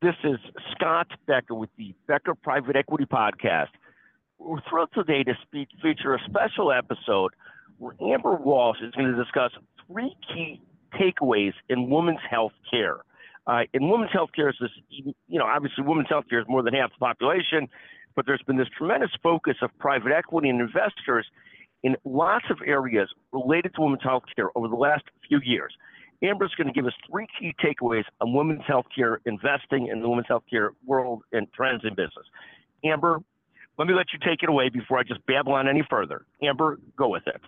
This is Scott Becker with the Becker Private Equity Podcast. We're thrilled today to speak, feature a special episode where Amber Walsh is going to discuss three key takeaways in women's health care. Uh, in women's health care, is this, you know, obviously women's health care is more than half the population, but there's been this tremendous focus of private equity and investors in lots of areas related to women's health care over the last few years. Amber's going to give us three key takeaways on women's healthcare investing in the women's healthcare world and trends in business. Amber, let me let you take it away before I just babble on any further. Amber, go with it.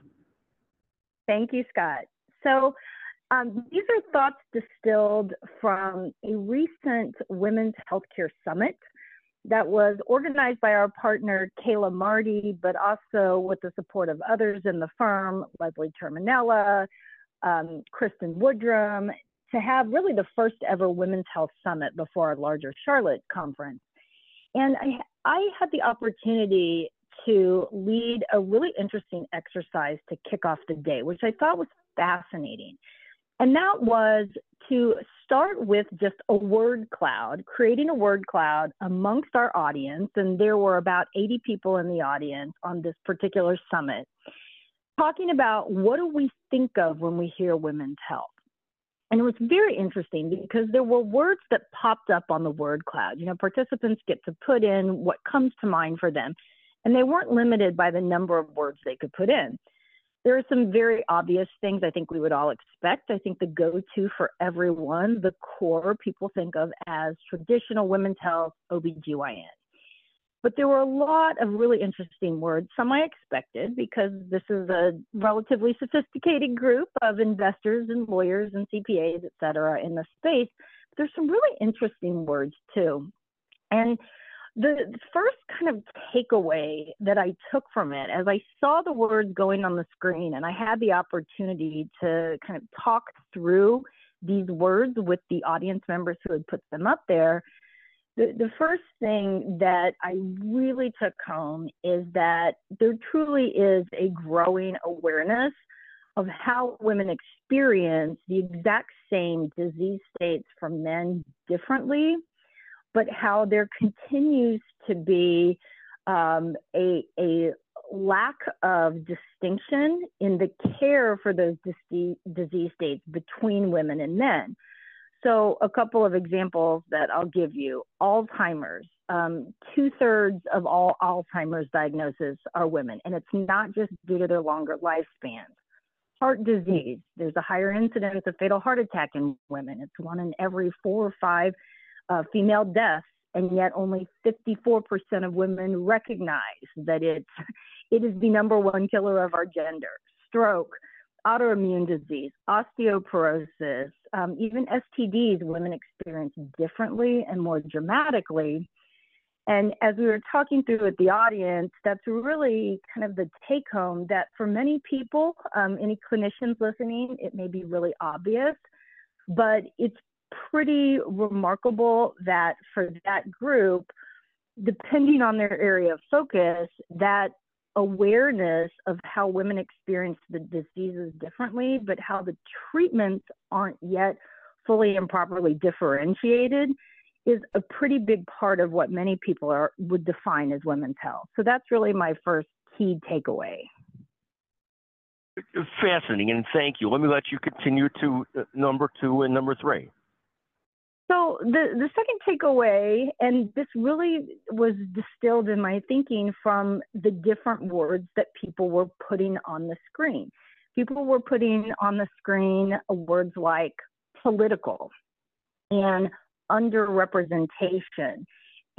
Thank you, Scott. So, um, these are thoughts distilled from a recent Women's Healthcare Summit that was organized by our partner Kayla Marty, but also with the support of others in the firm, Leslie Terminella, um, Kristen Woodrum, to have really the first ever Women's Health Summit before our larger Charlotte conference. And I, I had the opportunity to lead a really interesting exercise to kick off the day, which I thought was fascinating. And that was to start with just a word cloud, creating a word cloud amongst our audience. And there were about 80 people in the audience on this particular summit talking about what do we think of when we hear women's health. And it was very interesting because there were words that popped up on the word cloud. You know, participants get to put in what comes to mind for them, and they weren't limited by the number of words they could put in. There are some very obvious things I think we would all expect. I think the go to for everyone, the core people think of as traditional women's health, OBGYN. But there were a lot of really interesting words, some I expected because this is a relatively sophisticated group of investors and lawyers and CPAs, et cetera, in the space. There's some really interesting words too. And the first kind of takeaway that I took from it, as I saw the words going on the screen and I had the opportunity to kind of talk through these words with the audience members who had put them up there, the, the first thing that I really took home is that there truly is a growing awareness of how women experience the exact same disease states from men differently, but how there continues to be um, a, a lack of distinction in the care for those disease, states between women and men. So, a couple of examples that I'll give you Alzheimer's. Um, Two thirds of all Alzheimer's diagnoses are women, and it's not just due to their longer lifespans. Heart disease, there's a higher incidence of fatal heart attack in women. It's one in every four or five uh, female deaths, and yet only 54% of women recognize that it's, it is the number one killer of our gender. Stroke, autoimmune disease, osteoporosis, um, even STDs, women experience differently and more dramatically. And as we were talking through with the audience, that's really kind of the take home that for many people, um, any clinicians listening, it may be really obvious, but it's pretty remarkable that for that group, depending on their area of focus, that awareness of how women experience the diseases differently, but how the treatments aren't yet fully and properly differentiated is a pretty big part of what many people are would define as women's health. So that's really my first key takeaway. Fascinating, and thank you. Let me let you continue to uh, number two and number three. So the the second takeaway, and this really was distilled in my thinking from the different words that people were putting on the screen. People were putting on the screen words like political and underrepresentation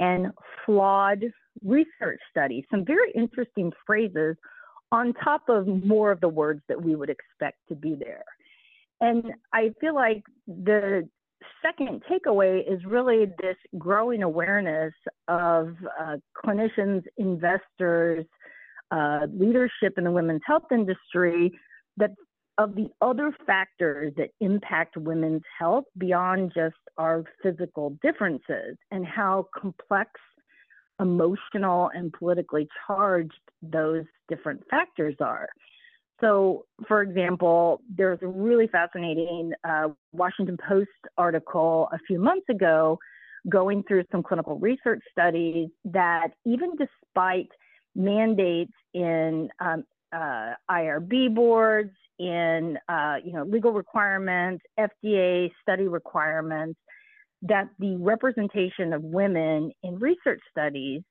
and flawed research studies, some very interesting phrases on top of more of the words that we would expect to be there. And I feel like the second takeaway is really this growing awareness of uh, clinicians, investors, uh, leadership in the women's health industry that of the other factors that impact women's health beyond just our physical differences and how complex, emotional, and politically charged those different factors are. So, for example, there's a really fascinating uh, Washington Post article a few months ago going through some clinical research studies that even despite mandates in um, uh, IRB boards, in uh, you know legal requirements, FDA study requirements, that the representation of women in research studies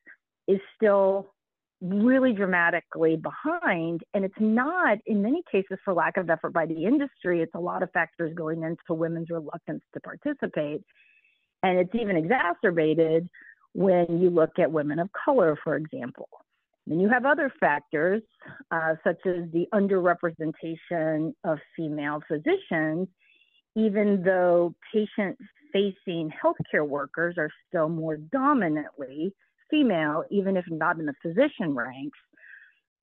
is still really dramatically behind. And it's not, in many cases, for lack of effort by the industry. It's a lot of factors going into women's reluctance to participate. And it's even exacerbated when you look at women of color, for example. Then you have other factors, uh, such as the underrepresentation of female physicians, even though patient facing healthcare workers are still more dominantly female, even if not in the physician ranks.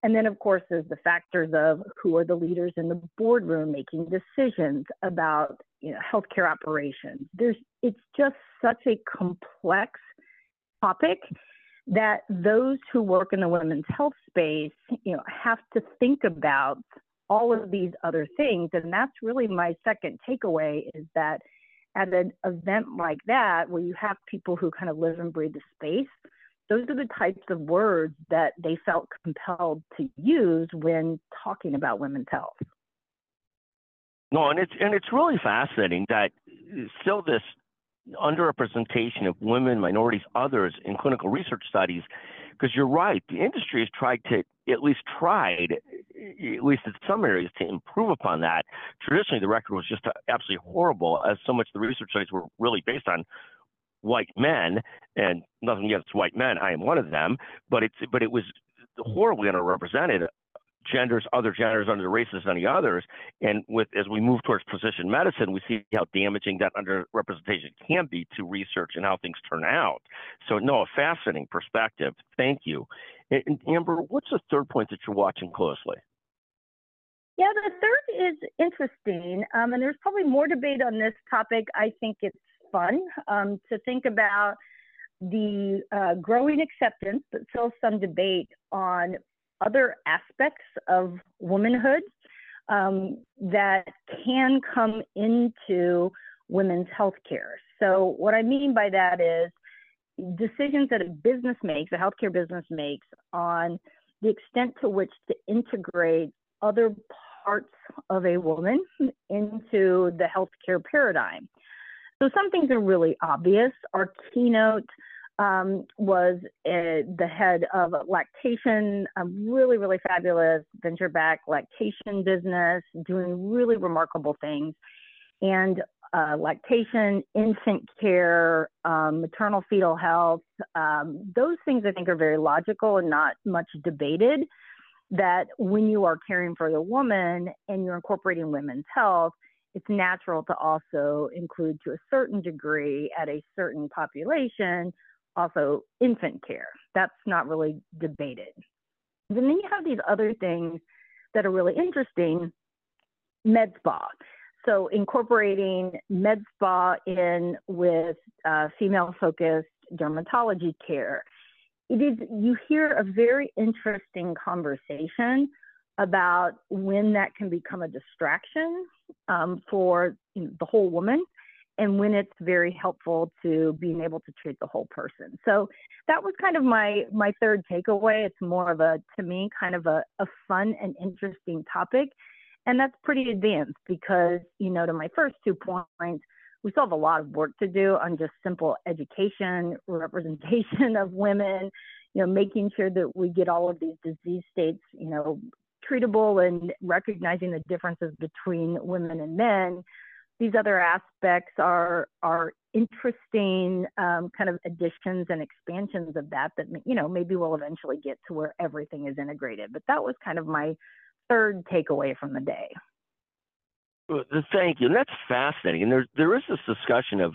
And then, of course, there's the factors of who are the leaders in the boardroom making decisions about you know, healthcare operations. There's, it's just such a complex topic that those who work in the women's health space, you know, have to think about all of these other things. And that's really my second takeaway is that at an event like that, where you have people who kind of live and breathe the space, those are the types of words that they felt compelled to use when talking about women's health. No, and it's and it's really fascinating that still this underrepresentation of women, minorities, others in clinical research studies, because you're right, the industry has tried to at least tried, at least in some areas, to improve upon that. Traditionally, the record was just absolutely horrible, as so much of the research studies were really based on white men, and nothing against white men. I am one of them, but it's but it was horribly underrepresented. Genders, other genders, under races, any others, and with as we move towards precision medicine, we see how damaging that underrepresentation can be to research and how things turn out. So, no, a fascinating perspective. Thank you. And, Amber, what's the third point that you're watching closely? Yeah, the third is interesting, um, and there's probably more debate on this topic. I think it's fun um, to think about the uh, growing acceptance, but still some debate on other aspects of womanhood um, that can come into women's health care. So, what I mean by that is decisions that a business makes, a healthcare business makes, on the extent to which to integrate other parts of a woman into the healthcare paradigm. So some things are really obvious. Our keynote um, was uh, the head of lactation, a really, really fabulous venture backed lactation business, doing really remarkable things. And uh, lactation, infant care, um, maternal fetal health, um, those things I think are very logical and not much debated. That when you are caring for the woman and you're incorporating women's health, it's natural to also include to a certain degree at a certain population also infant care. That's not really debated. And then you have these other things that are really interesting med spa. So incorporating med spa in with uh, female focused dermatology care. It is, you hear a very interesting conversation about when that can become a distraction um, for you know, the whole woman and when it's very helpful to being able to treat the whole person. So that was kind of my my third takeaway. It's more of a to me kind of a, a fun and interesting topic. And that's pretty advanced because, you know, to my first two points, we still have a lot of work to do on just simple education, representation of women, you know, making sure that we get all of these disease states, you know, treatable and recognizing the differences between women and men. These other aspects are are interesting um, kind of additions and expansions of that that you know maybe we'll eventually get to where everything is integrated. But that was kind of my third takeaway from the day. Well, thank you, and that's fascinating. And there there is this discussion of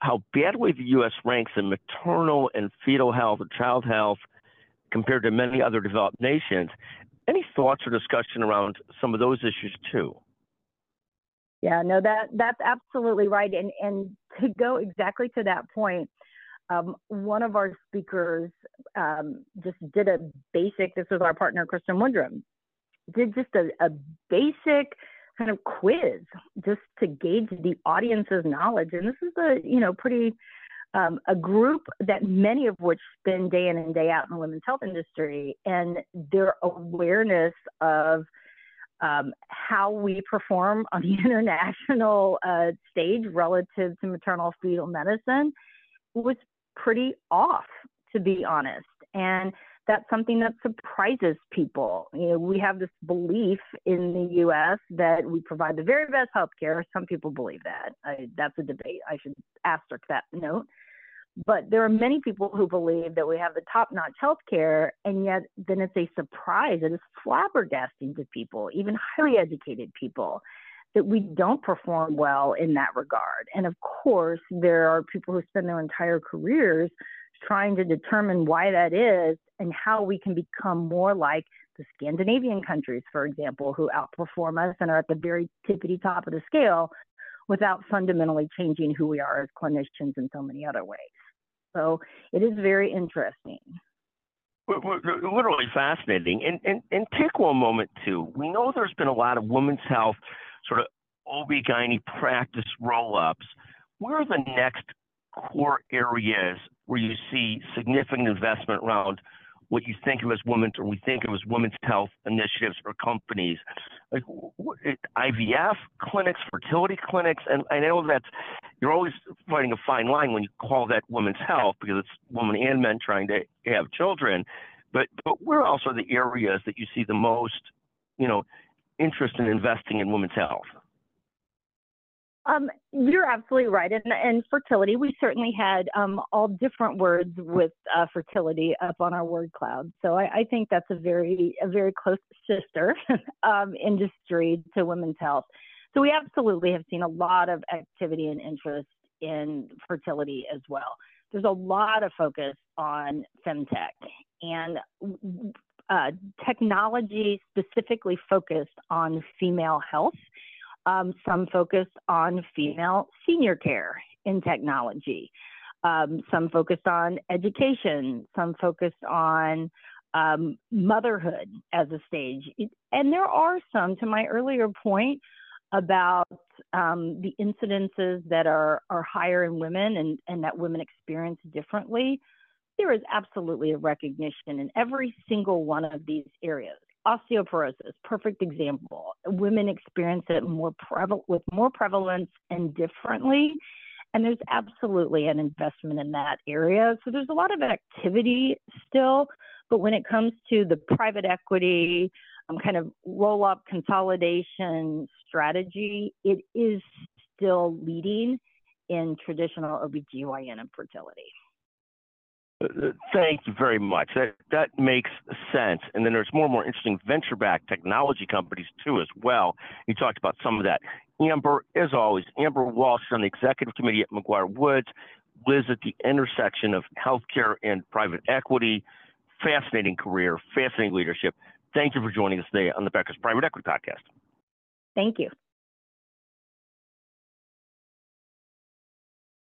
how badly the U.S. ranks in maternal and fetal health and child health compared to many other developed nations. Any thoughts or discussion around some of those issues too? Yeah, no, that that's absolutely right. And and to go exactly to that point, um, one of our speakers um, just did a basic. This was our partner, Kristen Woodrum, did just a, a basic kind of quiz just to gauge the audience's knowledge. And this is a you know pretty um, a group that many of which spend day in and day out in the women's health industry, and their awareness of um, how we perform on the international uh, stage relative to maternal fetal medicine was pretty off, to be honest. And that's something that surprises people. You know, we have this belief in the U.S. that we provide the very best healthcare. Some people believe that. I, that's a debate. I should asterisk that note. But there are many people who believe that we have the top-notch healthcare, and yet then it's a surprise. It is flabbergasting to people, even highly educated people, that we don't perform well in that regard. And of course, there are people who spend their entire careers trying to determine why that is and how we can become more like the Scandinavian countries, for example, who outperform us and are at the very tippity top of the scale without fundamentally changing who we are as clinicians in so many other ways. So it is very interesting. Literally fascinating. And, and, and take one moment, too. We know there's been a lot of women's health sort of OB-GYN practice roll-ups. Where are the next core areas where you see significant investment around what you think of as women's or we think of as women's health initiatives or companies like IVF clinics, fertility clinics, and I know that you're always fighting a fine line when you call that women's health because it's women and men trying to have children. But but where else are the areas that you see the most, you know, interest in investing in women's health? Um, you're absolutely right. And, and fertility, we certainly had um, all different words with uh, fertility up on our word cloud. So I, I, think that's a very, a very close sister um, industry to women's health. So we absolutely have seen a lot of activity and interest in fertility as well. There's a lot of focus on femtech and uh, technology specifically focused on female health um, some focused on female senior care in technology, um, some focused on education, some focused on um, motherhood as a stage. And there are some, to my earlier point, about um, the incidences that are, are higher in women and, and that women experience differently. There is absolutely a recognition in every single one of these areas osteoporosis, perfect example. Women experience it more with more prevalence and differently. And there's absolutely an investment in that area. So there's a lot of activity still, but when it comes to the private equity, um, kind of roll up consolidation strategy, it is still leading in traditional OBGYN and fertility. Thank you very much. That that makes sense. And then there's more and more interesting venture-backed technology companies too, as well. You talked about some of that. Amber, as always, Amber Walsh on the executive committee at McGuireWoods, Liz at the intersection of healthcare and private equity. Fascinating career, fascinating leadership. Thank you for joining us today on the Becker's Private Equity Podcast. Thank you.